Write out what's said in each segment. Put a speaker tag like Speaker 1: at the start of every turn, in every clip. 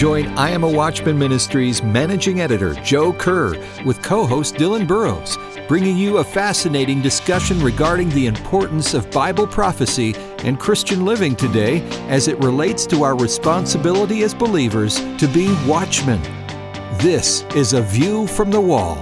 Speaker 1: Join I Am a Watchman Ministries managing editor Joe Kerr with co host Dillon Burroughs, bringing you a fascinating discussion regarding the importance of Bible prophecy and Christian living today as it relates to our responsibility as believers to be watchmen. This is A View from the Wall.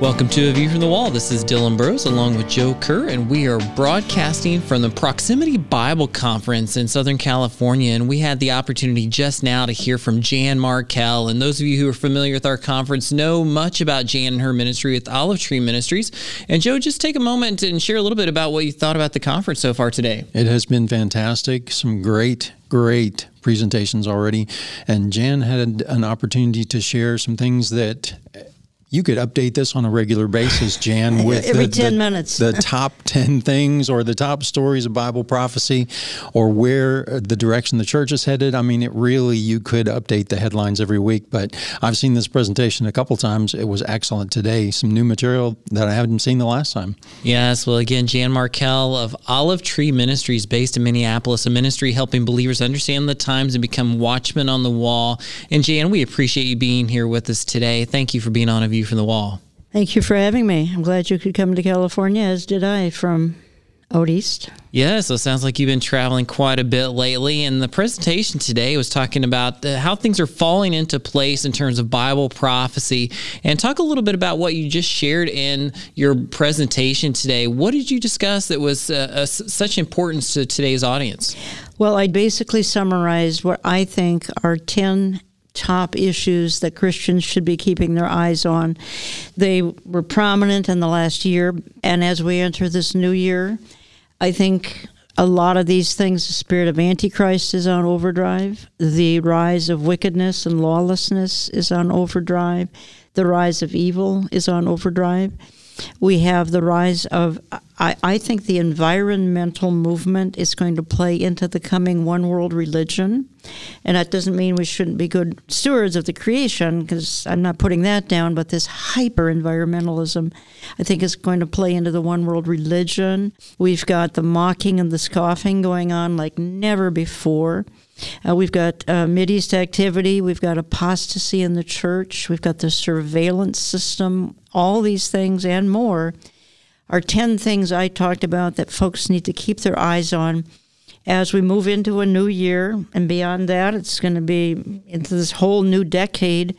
Speaker 2: Welcome to A View from the Wall. This is Dillon Burroughs along with Joe Kerr, and we are broadcasting from the Proximity Bible Conference in Southern California. And we had the opportunity just now to hear from Jan Markell. And those of you who are familiar with our conference know much about Jan and her ministry with Olive Tree Ministries. And Joe, just take a moment and share a little bit about what you thought about the conference so far today.
Speaker 3: It has been fantastic. Some great great presentations already. And Jan had an opportunity to share some things that you could update this on a regular basis, Jan, with
Speaker 4: every
Speaker 3: the,
Speaker 4: 10
Speaker 3: the,
Speaker 4: minutes.
Speaker 3: the top 10 things or the top stories of Bible prophecy or where uh, the direction the church is headed. I mean, it really, you could update the headlines every week, but I've seen this presentation a couple times. It was excellent today. Some new material that I haven't seen the last time.
Speaker 2: Yes. Well, again, Jan Markell of Olive Tree Ministries, based in Minneapolis, a ministry helping believers understand the times and become watchmen on the wall. And Jan, we appreciate you being here with us today. Thank you for being on A View from the Wall.
Speaker 4: Thank you for having me. I'm glad you could come to California, as did I from out east.
Speaker 2: Yeah, so it sounds like you've been traveling quite a bit lately. And the presentation today was talking about the, how things are falling into place in terms of Bible prophecy. And talk a little bit about what you just shared in your presentation today. What did you discuss that was uh, uh, such importance to today's audience?
Speaker 4: Well, I basically summarized what I think are 10 top issues that Christians should be keeping their eyes on. They were prominent in the last year, and as we enter this new year, I think a lot of these things, the spirit of Antichrist is on overdrive, the rise of wickedness and lawlessness is on overdrive, the rise of evil is on overdrive. We have the rise of, I, I think the environmental movement is going to play into the coming one world religion. And that doesn't mean we shouldn't be good stewards of the creation, because I'm not putting that down, but this hyper environmentalism, I think, is going to play into the one world religion. We've got the mocking and the scoffing going on like never before. Uh, we've got uh, Mideast activity. We've got apostasy in the church. We've got the surveillance system. All these things and more are 10 things I talked about that folks need to keep their eyes on as we move into a new year. And beyond that, it's going to be into this whole new decade.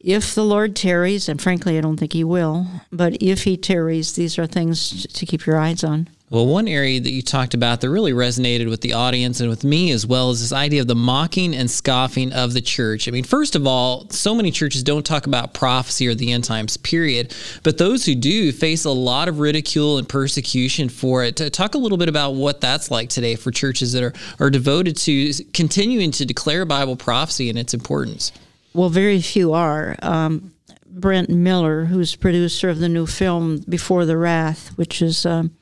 Speaker 4: If the Lord tarries, and frankly, I don't think He will, but if He tarries, these are things to keep your eyes on.
Speaker 2: Well, one area that you talked about that really resonated with the audience and with me as well is this idea of the mocking and scoffing of the church. I mean, first of all, so many churches don't talk about prophecy or the end times, period. But those who do face a lot of ridicule and persecution for it. Talk a little bit about what that's like today for churches that are, are devoted to continuing to declare Bible prophecy and its importance.
Speaker 4: Well, very few are. Um, Brent Miller, who's producer of the new film Before the Wrath, which is. Um,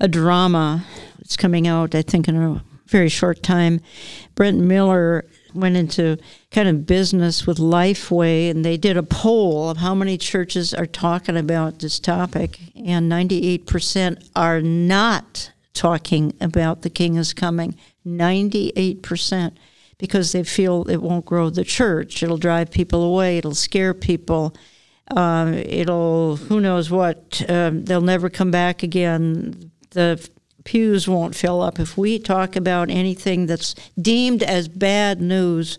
Speaker 4: a drama. It's coming out, I think, in a very short time. Brent Miller went into kind of business with Lifeway, and they did a poll of how many churches are talking about this topic, and 98% are not talking about the King is coming. 98% because they feel it won't grow the church. It'll drive people away. It'll scare people. Uh, it'll who knows what. Um, they'll never come back again. The pews won't fill up if we talk about anything that's deemed as bad news.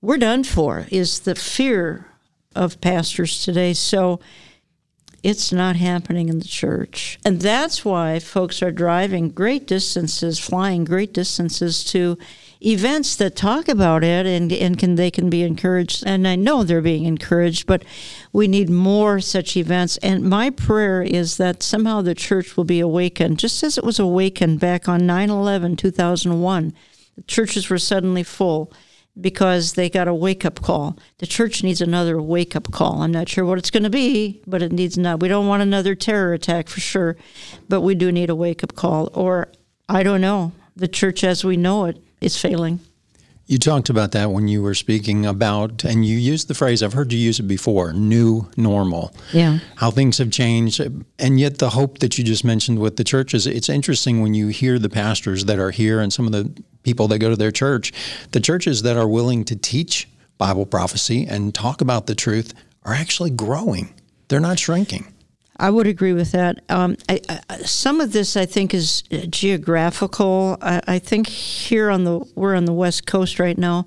Speaker 4: We're done for. Is the fear of pastors today? So it's not happening in the church, and that's why folks are driving great distances, flying great distances to events that talk about it and, and can they can be encouraged and I know they're being encouraged but we need more such events and my prayer is that somehow the church will be awakened just as it was awakened back on 9/11 2001 the churches were suddenly full because they got a wake up call. The church needs another wake up call. I'm not sure what it's going to be, but it needs not. We don't want another terror attack for sure, but we do need a wake up call. Or I don't know, the church as we know it is failing.
Speaker 3: You talked about that when you were speaking about, and you used the phrase, I've heard you use it before, new normal.
Speaker 4: Yeah.
Speaker 3: How things have changed. And yet, the hope that you just mentioned with the churches, it's interesting when you hear the pastors that are here and some of the people that go to their church, the churches that are willing to teach Bible prophecy and talk about the truth are actually growing. They're not shrinking.
Speaker 4: I would agree with that. Um, I, I, some of this, I think, is geographical. I, I, think here on the we're on the West Coast right now,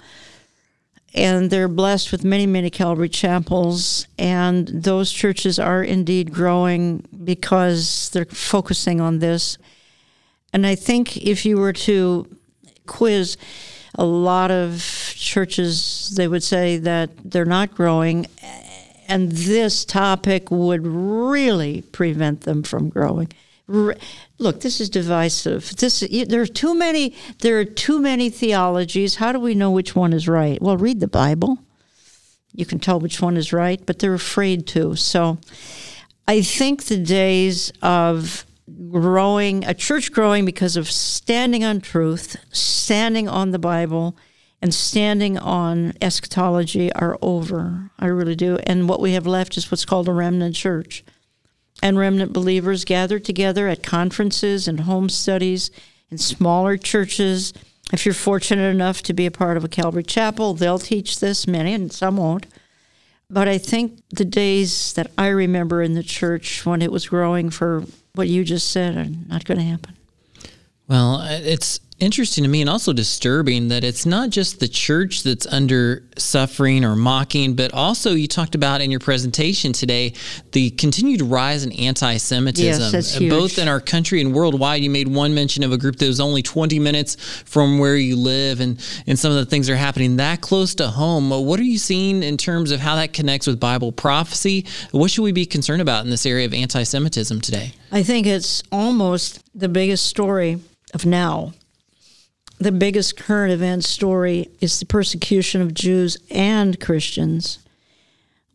Speaker 4: and they're blessed with many, many Calvary chapels, and those churches are indeed growing because they're focusing on this. And I think if you were to quiz a lot of churches, they would say that they're not growing and this topic would really prevent them from growing. Look, this is divisive. This there are too many. There are too many theologies. How do we know which one is right? Well, read the Bible. You can tell which one is right, but they're afraid to. So, I think the days of growing a church growing because of standing on truth, standing on the Bible, and standing on eschatology are over. I really do. And what we have left is what's called a remnant church. And remnant believers gather together at conferences and home studies in smaller churches. If you're fortunate enough to be a part of a Calvary chapel, they'll teach this, many, and some won't. But I think the days that I remember in the church when it was growing for what you just said are not going to happen.
Speaker 2: Well, it's interesting to me and also disturbing that it's not just the church that's under suffering or mocking, but also you talked about in your presentation today the continued rise in anti Semitism,
Speaker 4: yes,
Speaker 2: both in our country and worldwide. You made one mention of a group that was only 20 minutes from where you live, and, and some of the things are happening that close to home. Uh, what are you seeing in terms of how that connects with Bible prophecy? What should we be concerned about in this area of anti Semitism today?
Speaker 4: I think it's almost the biggest story of now the biggest current event story is the persecution of Jews and Christians.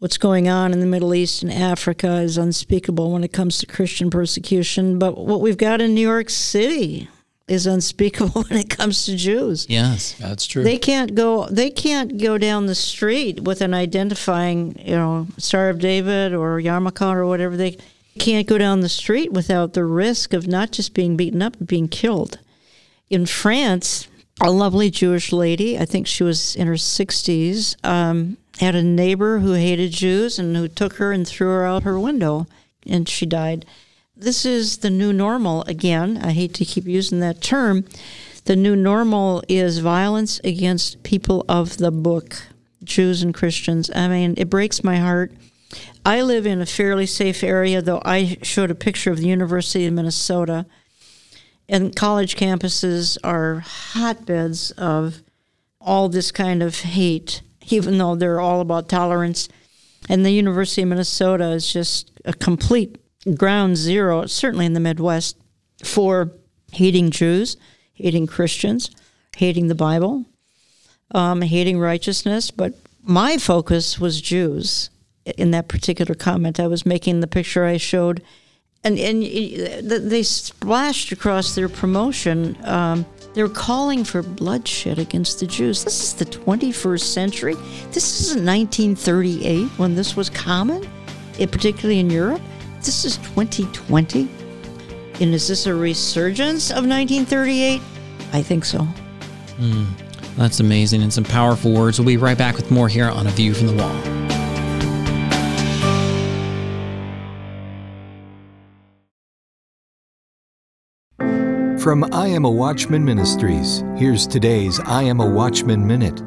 Speaker 4: What's going on in the Middle East and Africa is unspeakable when it comes to Christian persecution, but what we've got in New York City is unspeakable when it comes to Jews.
Speaker 2: Yes,
Speaker 3: that's true.
Speaker 4: They can't go they can't go down the street with an identifying, you know, Star of David or yarmulke or whatever they can't go down the street without the risk of not just being beaten up but being killed in France, a lovely Jewish lady, I think she was in her 60s, um, had a neighbor who hated Jews and who took her and threw her out her window, and she died. This is the new normal again. I hate to keep using that term. The new normal is violence against people of the book, Jews and Christians. I mean, it breaks my heart. I live in a fairly safe area, though I showed a picture of the University of Minnesota and college campuses are hotbeds of all this kind of hate, even though they're all about tolerance. And the University of Minnesota is just a complete ground zero, certainly in the Midwest, for hating Jews, hating Christians, hating the Bible, um, hating righteousness. But my focus was Jews in that particular comment. I was making the picture I showed and and they splashed across their promotion. Um, they're calling for bloodshed against the Jews. This is the 21st century. This isn't 1938 when this was common, it, particularly in Europe. This is 2020. And is this a resurgence of 1938? I think so.
Speaker 2: Mm, that's amazing and some powerful words. We'll be right back with more here on A View from the Wall.
Speaker 1: From I Am a Watchman Ministries, here's today's I Am a Watchman Minute.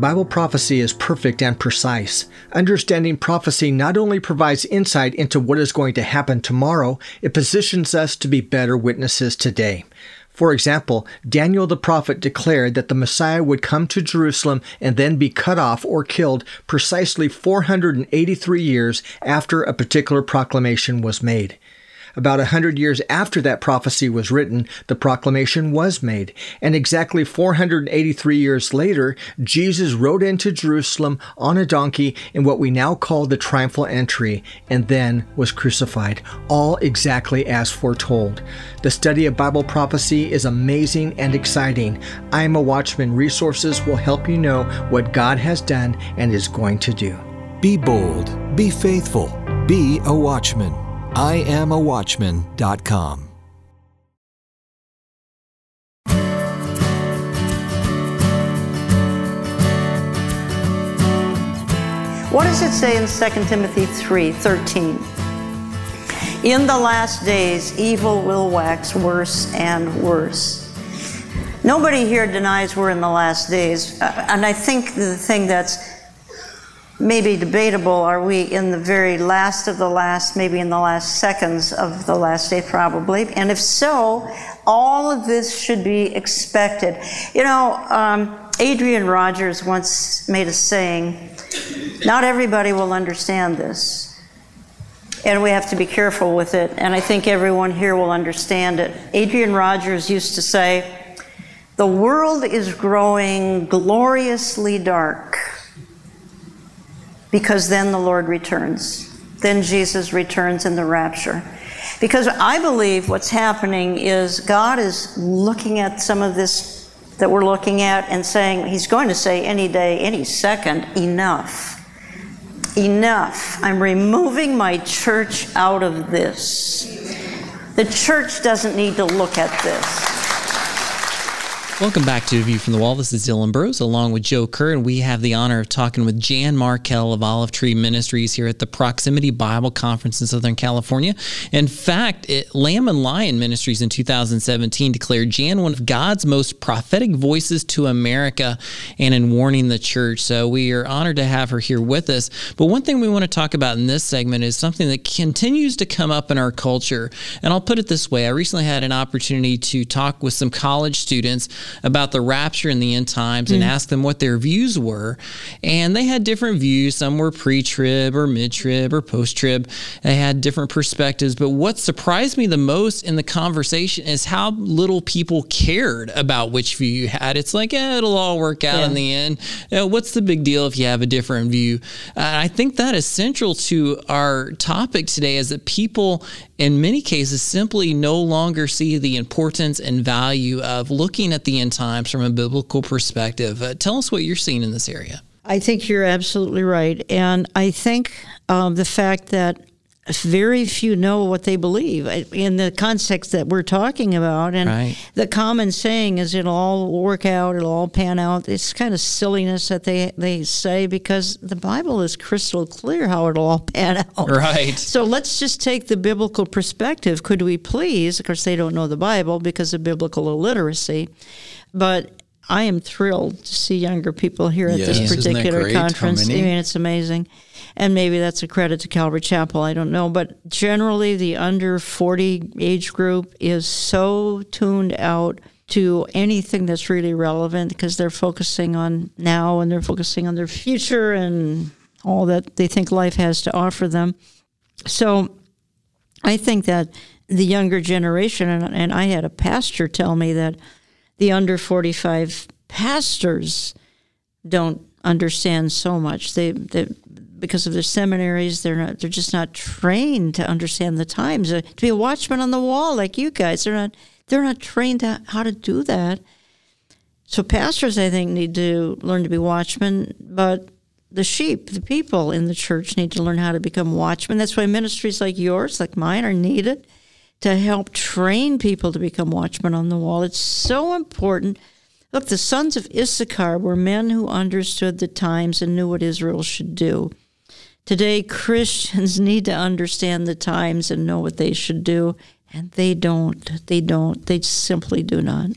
Speaker 5: Bible prophecy is perfect and precise. Understanding prophecy not only provides insight into what is going to happen tomorrow, it positions us to be better witnesses today. For example, Daniel the prophet declared that the Messiah would come to Jerusalem and then be cut off or killed precisely 483 years after a particular proclamation was made. About a hundred years after that prophecy was written, the proclamation was made, and exactly 483 years later, Jesus rode into Jerusalem on a donkey in what we now call the triumphal entry, and then was crucified, all exactly as foretold. The study of Bible prophecy is amazing and exciting. I am a Watchman resources will help you know what God has done and is going to do.
Speaker 1: Be bold, be faithful, be a watchman. IamAWatchman.com.
Speaker 4: What does it say in 2 Timothy 3 13? In the last days, evil will wax worse and worse. Nobody here denies we're in the last days. Uh, and I think the thing that's maybe debatable are we in the very last of the last, maybe in the last seconds of the last day, probably. And if so, all of this should be expected. You know, um, Adrian Rogers once made a saying not everybody will understand this. And we have to be careful with it. And I think everyone here will understand it. Adrian Rogers used to say, The world is growing gloriously dark because then the Lord returns. Then Jesus returns in the rapture. Because I believe what's happening is God is looking at some of this that we're looking at and saying, He's going to say any day, any second, enough. Enough. I'm removing my church out of this. The church doesn't need to look at this.
Speaker 2: Welcome back to View from the Wall. This is Dillon Burroughs along with Joe Kerr, and we have the honor of talking with Jan Markell of Olive Tree Ministries here at the Proximity Bible Conference in Southern California. In fact, it, Lamb and Lion Ministries in 2017 declared Jan one of God's most prophetic voices to America and in warning the church. So we are honored to have her here with us. But one thing we want to talk about in this segment is something that continues to come up in our culture. And I'll put it this way I recently had an opportunity to talk with some college students about the rapture in the end times and mm. asked them what their views were. And they had different views. Some were pre trib or mid trib or post trib. They had different perspectives. But what surprised me the most in the conversation is how little people cared about which view you had. It's like, yeah, it'll all work out yeah. in the end. You know, what's the big deal if you have a different view? Uh, I think that is central to our topic today is that people in many cases simply no longer see the importance and value of looking at the end times from a biblical perspective. Uh, tell us what you're seeing in this area.
Speaker 4: I think you're absolutely right. And I think um, the fact that very few know what they believe in the context that we're talking about. And right. the common saying is it'll all work out, it'll all pan out. It's kind of silliness that they, they say because the Bible is crystal clear how it'll all pan out.
Speaker 2: Right.
Speaker 4: So let's just take the biblical perspective. Could we please? Of course, they don't know the Bible because of biblical illiteracy. But I am thrilled to see younger people here at yes. this particular conference. I mean, it's amazing and maybe that's a credit to Calvary Chapel. I don't know, but generally the under 40 age group is so tuned out to anything that's really relevant because they're focusing on now and they're focusing on their future and all that they think life has to offer them. So I think that the younger generation, and, and I had a pastor tell me that the under 45 pastors don't understand so much. They, they because of their seminaries, they're not, they're just not trained to understand the times. Uh, to be a watchman on the wall like you guys, they're not they're not trained to, how to do that. So pastors, I think, need to learn to be watchmen, but the sheep, the people in the church, need to learn how to become watchmen. That's why ministries like yours, like mine, are needed to help train people to become watchmen on the wall. It's so important. Look, the sons of Issachar were men who understood the times and knew what Israel should do. Today, Christians need to understand the times and know what they should do, and they don't. They don't. They simply do not.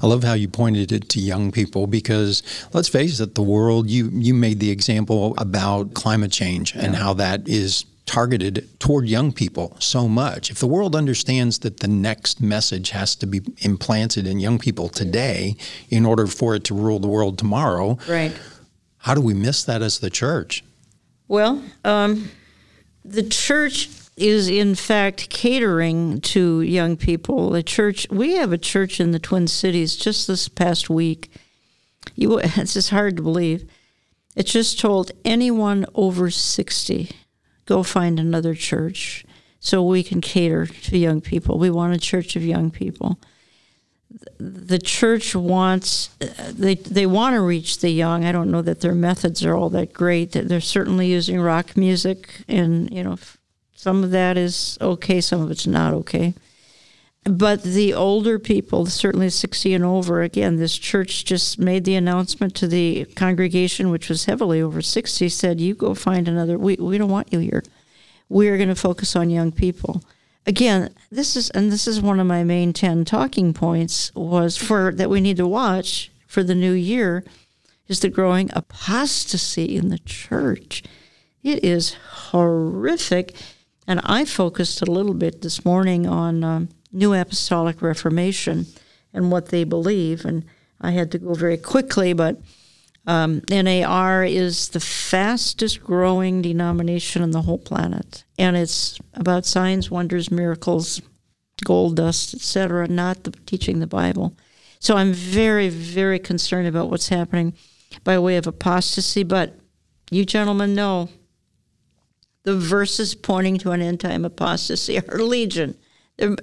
Speaker 3: I love how you pointed it to young people because let's face it, the world, you, you made the example about climate change and how that is targeted toward young people so much. If the world understands that the next message has to be implanted in young people today in order for it to rule the world tomorrow,
Speaker 4: right.
Speaker 3: how do we miss that as the church?
Speaker 4: Well, um, the church is in fact catering to young people. The church, we have a church in the Twin Cities just this past week. You, it's just hard to believe. It just told anyone over 60, go find another church so we can cater to young people. We want a church of young people the church wants they they want to reach the young. I don't know that their methods are all that great. They're certainly using rock music, and you know some of that is okay, some of it's not okay. But the older people, certainly 60 and over, again, this church just made the announcement to the congregation, which was heavily over 60, said, You go find another, we, we don't want you here. We are going to focus on young people. Again, this is, and this is one of my main 10 talking points, was for that we need to watch for the new year is the growing apostasy in the church. It is horrific. And I focused a little bit this morning on. Um, New Apostolic Reformation and what they believe. And I had to go very quickly, but um, NAR is the fastest growing denomination on the whole planet. And it's about signs, wonders, miracles, gold dust, etc., not the, teaching the Bible. So I'm very, very concerned about what's happening by way of apostasy. But you gentlemen know the verses pointing to an end time apostasy are legion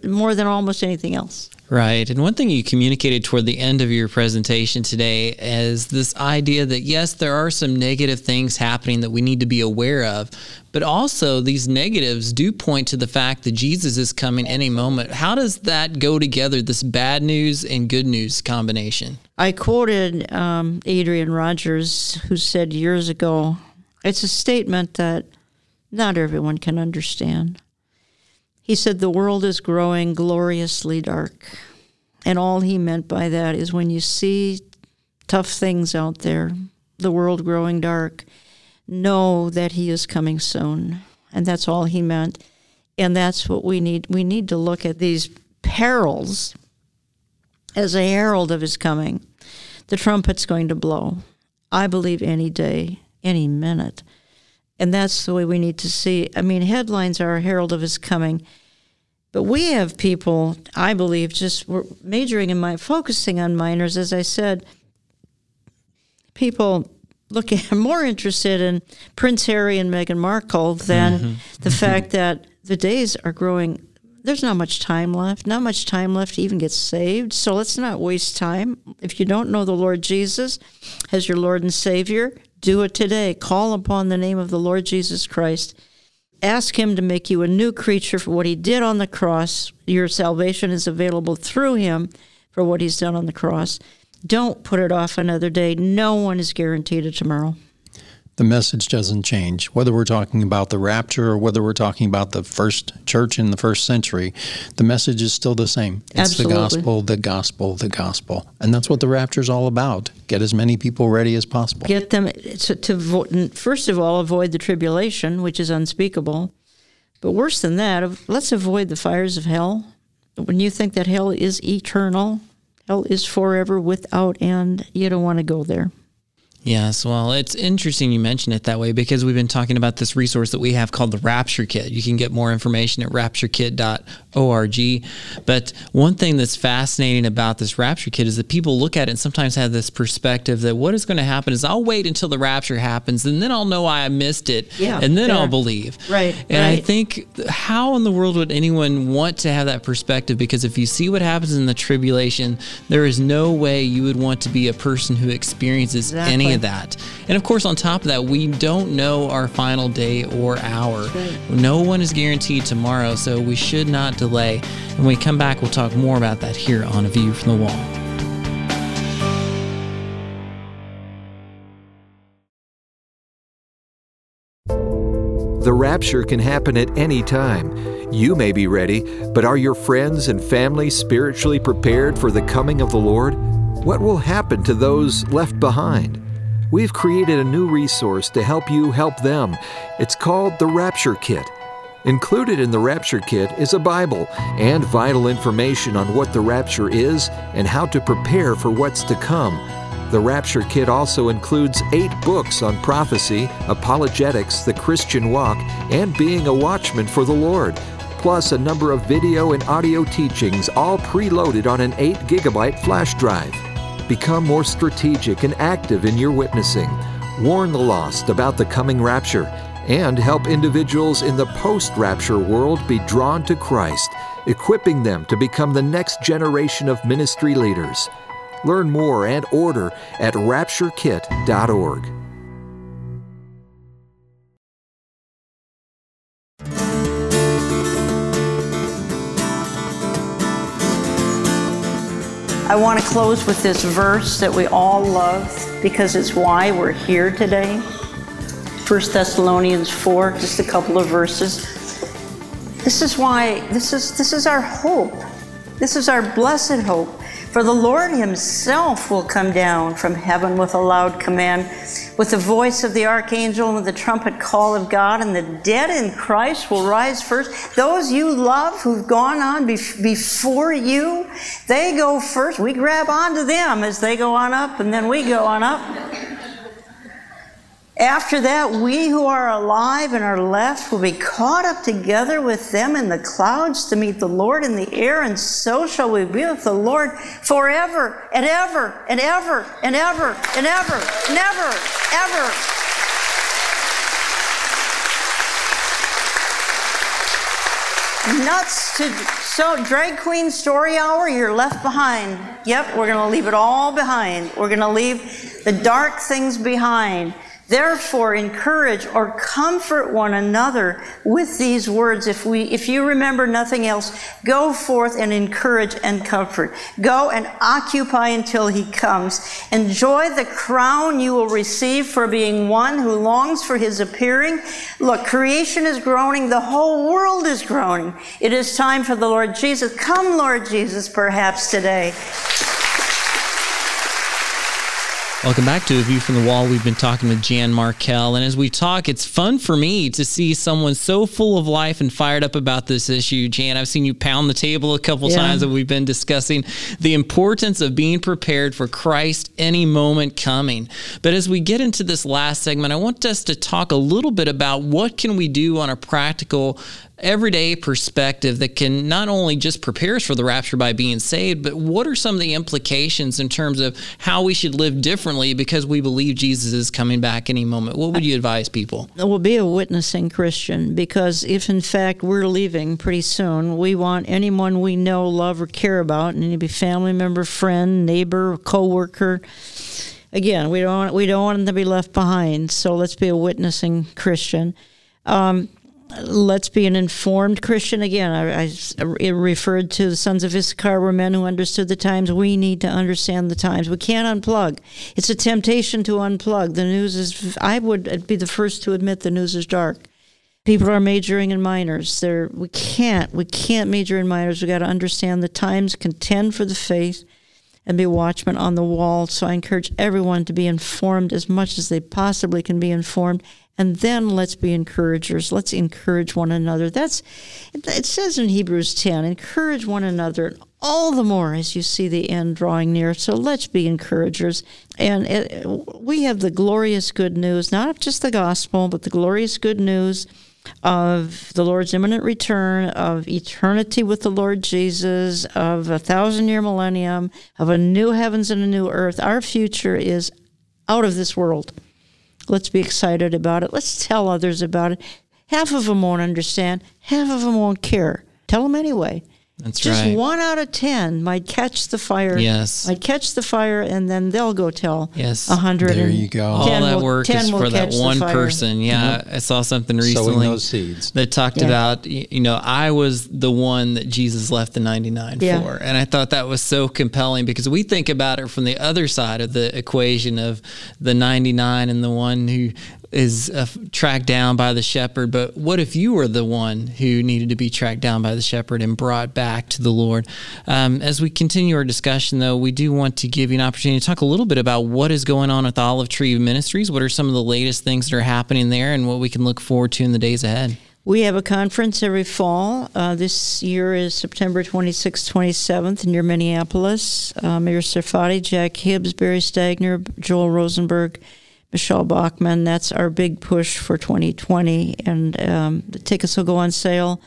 Speaker 4: more than almost anything else.
Speaker 2: Right. And one thing you communicated toward the end of your presentation today is this idea that, yes, there are some negative things happening that we need to be aware of, but also these negatives do point to the fact that Jesus is coming any moment. How does that go together, this bad news and good news combination?
Speaker 4: I quoted um, Adrian Rogers, who said years ago, it's a statement that not everyone can understand. He said, The world is growing gloriously dark. And all he meant by that is when you see tough things out there, the world growing dark, know that he is coming soon. And that's all he meant. And that's what we need. We need to look at these perils as a herald of his coming. The trumpet's going to blow. I believe any day, any minute. And that's the way we need to see. I mean, headlines are a herald of his coming. But we have people, I believe, just were majoring in my focusing on minors, as I said, people looking more interested in Prince Harry and Meghan Markle than mm-hmm. the fact that the days are growing. There's not much time left, not much time left to even get saved. So let's not waste time. If you don't know the Lord Jesus as your Lord and Savior, do it today. Call upon the name of the Lord Jesus Christ. Ask Him to make you a new creature for what He did on the cross. Your salvation is available through Him for what He's done on the cross. Don't put it off another day. No one is guaranteed a tomorrow
Speaker 3: the message doesn't change. Whether we're talking about the rapture or whether we're talking about the first church in the first century, the message is still the same. It's
Speaker 4: Absolutely.
Speaker 3: the gospel, the gospel, the gospel. And that's what the rapture is all about. Get as many people ready as possible.
Speaker 4: Get them to, to first of all, avoid the tribulation, which is unspeakable. But worse than that, let's avoid the fires of hell. When you think that hell is eternal, hell is forever without end, you don't want to go there.
Speaker 2: Yes, well, it's interesting you mention it that way because we've been talking about this resource that we have called the Rapture Kit. You can get more information at rapturekit.org. But one thing that's fascinating about this Rapture Kit is that people look at it and sometimes have this perspective that what is going to happen is I'll wait until the rapture happens and then I'll know why I missed it
Speaker 4: yeah,
Speaker 2: and then I'll believe.
Speaker 4: Right.
Speaker 2: And
Speaker 4: right.
Speaker 2: I think how in the world would anyone want to have that perspective? Because if you see what happens in the tribulation, there is no way you would want to be a person who experiences exactly. any of that. And of course, on top of that, we don't know our final day or hour. Right. No one is guaranteed tomorrow, so we should not delay. And when we come back, we'll talk more about that here on A View from the Wall.
Speaker 1: The rapture can happen at any time. You may be ready, but are your friends and family spiritually prepared for the coming of the Lord? What will happen to those left behind? We've created a new resource to help you help them. It's called the Rapture Kit. Included in the Rapture Kit is a Bible and vital information on what the rapture is and how to prepare for what's to come. The Rapture Kit also includes eight books on prophecy, apologetics, the Christian walk, and being a watchman for the Lord, plus a number of video and audio teachings all preloaded on an 8 gigabyte flash drive. Become more strategic and active in your witnessing. Warn the lost about the coming rapture and help individuals in the post rapture world be drawn to Christ, equipping them to become the next generation of ministry leaders. Learn more and order at rapturekit.org.
Speaker 4: I want to close with this verse that we all love because it's why we're here today. 1 Thessalonians 4, just a couple of verses. This is why this is this is our hope. This is our blessed hope. For the Lord himself will come down from heaven with a loud command, with the voice of the archangel and with the trumpet call of God, and the dead in Christ will rise first. Those you love who've gone on before you, they go first. We grab onto them as they go on up, and then we go on up. After that, we who are alive and are left will be caught up together with them in the clouds to meet the Lord in the air, and so shall we be with the Lord forever and ever and ever and ever and ever, never, ever. Nuts to so drag queen story hour, you're left behind. Yep, we're gonna leave it all behind. We're gonna leave the dark things behind. Therefore, encourage or comfort one another with these words. If we, if you remember nothing else, go forth and encourage and comfort. Go and occupy until he comes. Enjoy the crown you will receive for being one who longs for his appearing. Look, creation is groaning. The whole world is groaning. It is time for the Lord Jesus. Come, Lord Jesus, perhaps today.
Speaker 2: Welcome back to A View from the Wall. We've been talking with Jan Markell. And as we talk, it's fun for me to see someone so full of life and fired up about this issue. Jan, I've seen you pound the table a couple yeah. times that we've been discussing the importance of being prepared for Christ any moment coming. But as we get into this last segment, I want us to talk a little bit about what can we do on a practical everyday perspective that can not only just prepare us for the rapture by being saved, but what are some of the implications in terms of how we should live differently because we believe Jesus is coming back any moment? What would you advise people?
Speaker 4: We'll be a witnessing Christian because if in fact we're leaving pretty soon, we want anyone we know, love, or care about, be family member, friend, neighbor, coworker. Again, we don't we don't want them to be left behind. So let's be a witnessing Christian. Um, let's be an informed Christian. Again, I, I, referred to the sons of Issachar were men who understood the times. We need to understand the times. We can't unplug. It's a temptation to unplug. The news is, I would be the first to admit the news is dark. People are majoring in minors. They're, we can't, we can't major in minors. We got to understand the times, contend for the faith, and be watchmen on the wall. So I encourage everyone to be informed as much as they possibly can be informed and then let's be encouragers. Let's encourage one another. That's it says in Hebrews 10, encourage one another all the more as you see the end drawing near. So let's be encouragers. And it, we have the glorious good news, not just the gospel, but the glorious good news of the Lord's imminent return, of eternity with the Lord Jesus, of a thousand year millennium, of a new heavens and a new earth. Our future is out of this world. Let's be excited about it. Let's tell others about it. Half of them won't understand, half of them won't care. Tell them anyway.
Speaker 2: That's
Speaker 4: Just
Speaker 2: right.
Speaker 4: one out of ten might catch the fire.
Speaker 2: Yes.
Speaker 4: Might catch the fire, and then they'll go tell.
Speaker 2: Yes.
Speaker 4: A hundred.
Speaker 3: There you go.
Speaker 2: All that
Speaker 4: will,
Speaker 2: work is for that one person. Yeah. Mm-hmm. I saw something recently those seeds. that talked yeah. about, you know, I was the one that Jesus left the 99 yeah. for. And I thought that was so compelling because we think about it from the other side of the equation of the 99 and the one who is uh, tracked down by the shepherd. But what if you were the one who needed to be tracked down by the shepherd and brought back to the Lord? Um, as we continue our discussion, though, we do want to give you an opportunity to talk a little bit about what is going on with Olive Tree Ministries. What are some of the latest things that are happening there and what we can look forward to in the days ahead?
Speaker 4: We have a conference every fall. Uh, this year is September 26th, 27th near Minneapolis. Uh, Amir Tsarfati, Jack Hibbs, Barry Stagner, Joel Rosenberg, Michele Bachmann. That's our big push for 2020. And um, the tickets will go on sale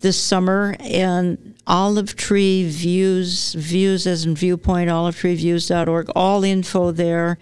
Speaker 4: this summer. And Olive Tree Views, views as in viewpoint, olivetreeviews.org, all info there.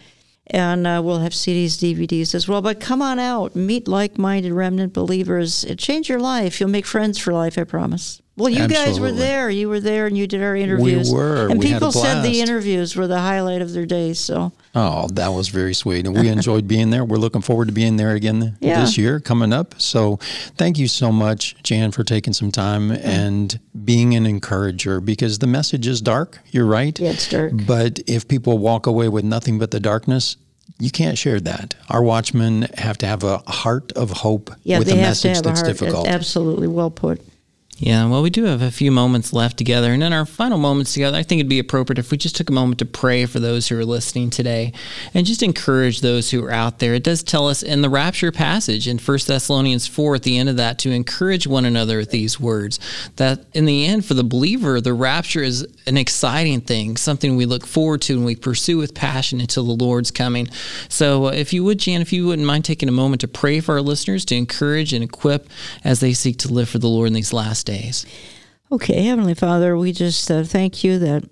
Speaker 4: And uh, we'll have CDs, DVDs as well. But come on out, meet like minded remnant believers. Change your life. You'll make friends for life, I promise. Well, you guys were there. You were there, and you did our interviews.
Speaker 3: We were.
Speaker 4: And
Speaker 3: We
Speaker 4: people said the interviews were the highlight of their day. So
Speaker 3: Oh, that was very sweet. And we enjoyed being there. We're looking forward to being there again
Speaker 4: Yeah.
Speaker 3: this year coming up. So thank you so much, Jan, for taking some time and being an encourager because the message is dark. You're right.
Speaker 4: Yeah, it's dark.
Speaker 3: But if people walk away with nothing but the darkness, you can't share that. Our watchmen have to have a heart of hope
Speaker 4: yeah,
Speaker 3: with
Speaker 4: they
Speaker 3: a
Speaker 4: have to
Speaker 3: message that's
Speaker 4: heart.
Speaker 3: difficult.
Speaker 4: Absolutely, well put.
Speaker 2: Yeah, well, we do have a few moments left together. And in our final moments together, I think it'd be appropriate if we just took a moment to pray for those who are listening today and just encourage those who are out there. It does tell us in the rapture passage in 1 Thessalonians 4 at the end of that to encourage one another with these words that in the end, for the believer, the rapture is an exciting thing, something we look forward to and we pursue with passion until the Lord's coming. So uh, if you would, Jan, if you wouldn't mind taking a moment to pray for our listeners, to encourage and equip as they seek to live for the Lord in these last days.
Speaker 4: Okay, Heavenly Father, we just uh, thank you that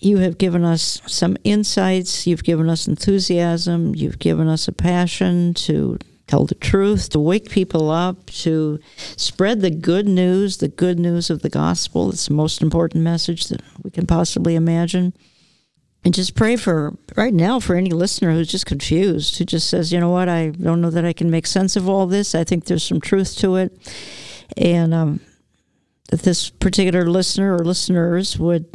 Speaker 4: you have given us some insights, you've given us enthusiasm, you've given us a passion to tell the truth, to wake people up, to spread the good news, the good news of the gospel. It's the most important message that we can possibly imagine. And just pray for right now for any listener who's just confused, who just says, you know what, I don't know that I can make sense of all this. I think there's some truth to it. And um, that this particular listener or listeners would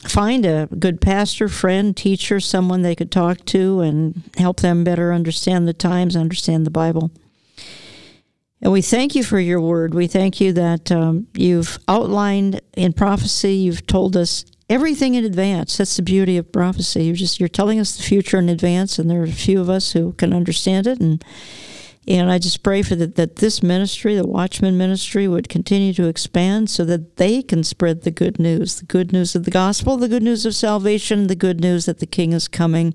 Speaker 4: find a good pastor, friend, teacher, someone they could talk to and help them better understand the times, understand the Bible. And we thank you for your word. We thank you that um, you've outlined in prophecy, you've told us everything in advance. That's the beauty of prophecy. You're just you're telling us the future in advance, and there are a few of us who can understand it. And and I just pray for that that this ministry, the Watchman ministry, would continue to expand so that they can spread the good news, the good news of the gospel, the good news of salvation, the good news that the King is coming.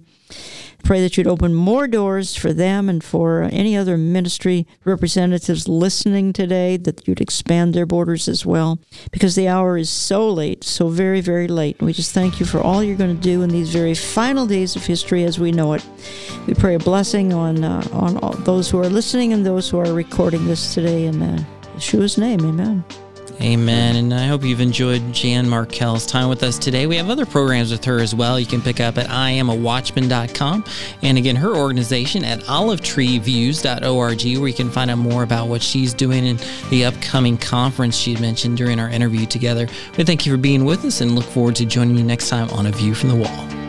Speaker 4: Pray that you'd open more doors for them and for any other ministry representatives listening today, that you'd expand their borders as well, because the hour is so late, so very, very late. We just thank you for all you're going to do in these very final days of history as we know it. We pray a blessing on uh, on all those who are listening and those who are recording this today in uh, Yeshua's name. Amen.
Speaker 2: Amen. And I hope you've enjoyed Jan Markell's time with us today. We have other programs with her as well. You can pick up at iamawatchman.com. And again, her organization at olivetreeviews.org, where you can find out more about what she's doing and the upcoming conference she mentioned during our interview together. We thank you for being with us and look forward to joining you next time on A View from the Wall.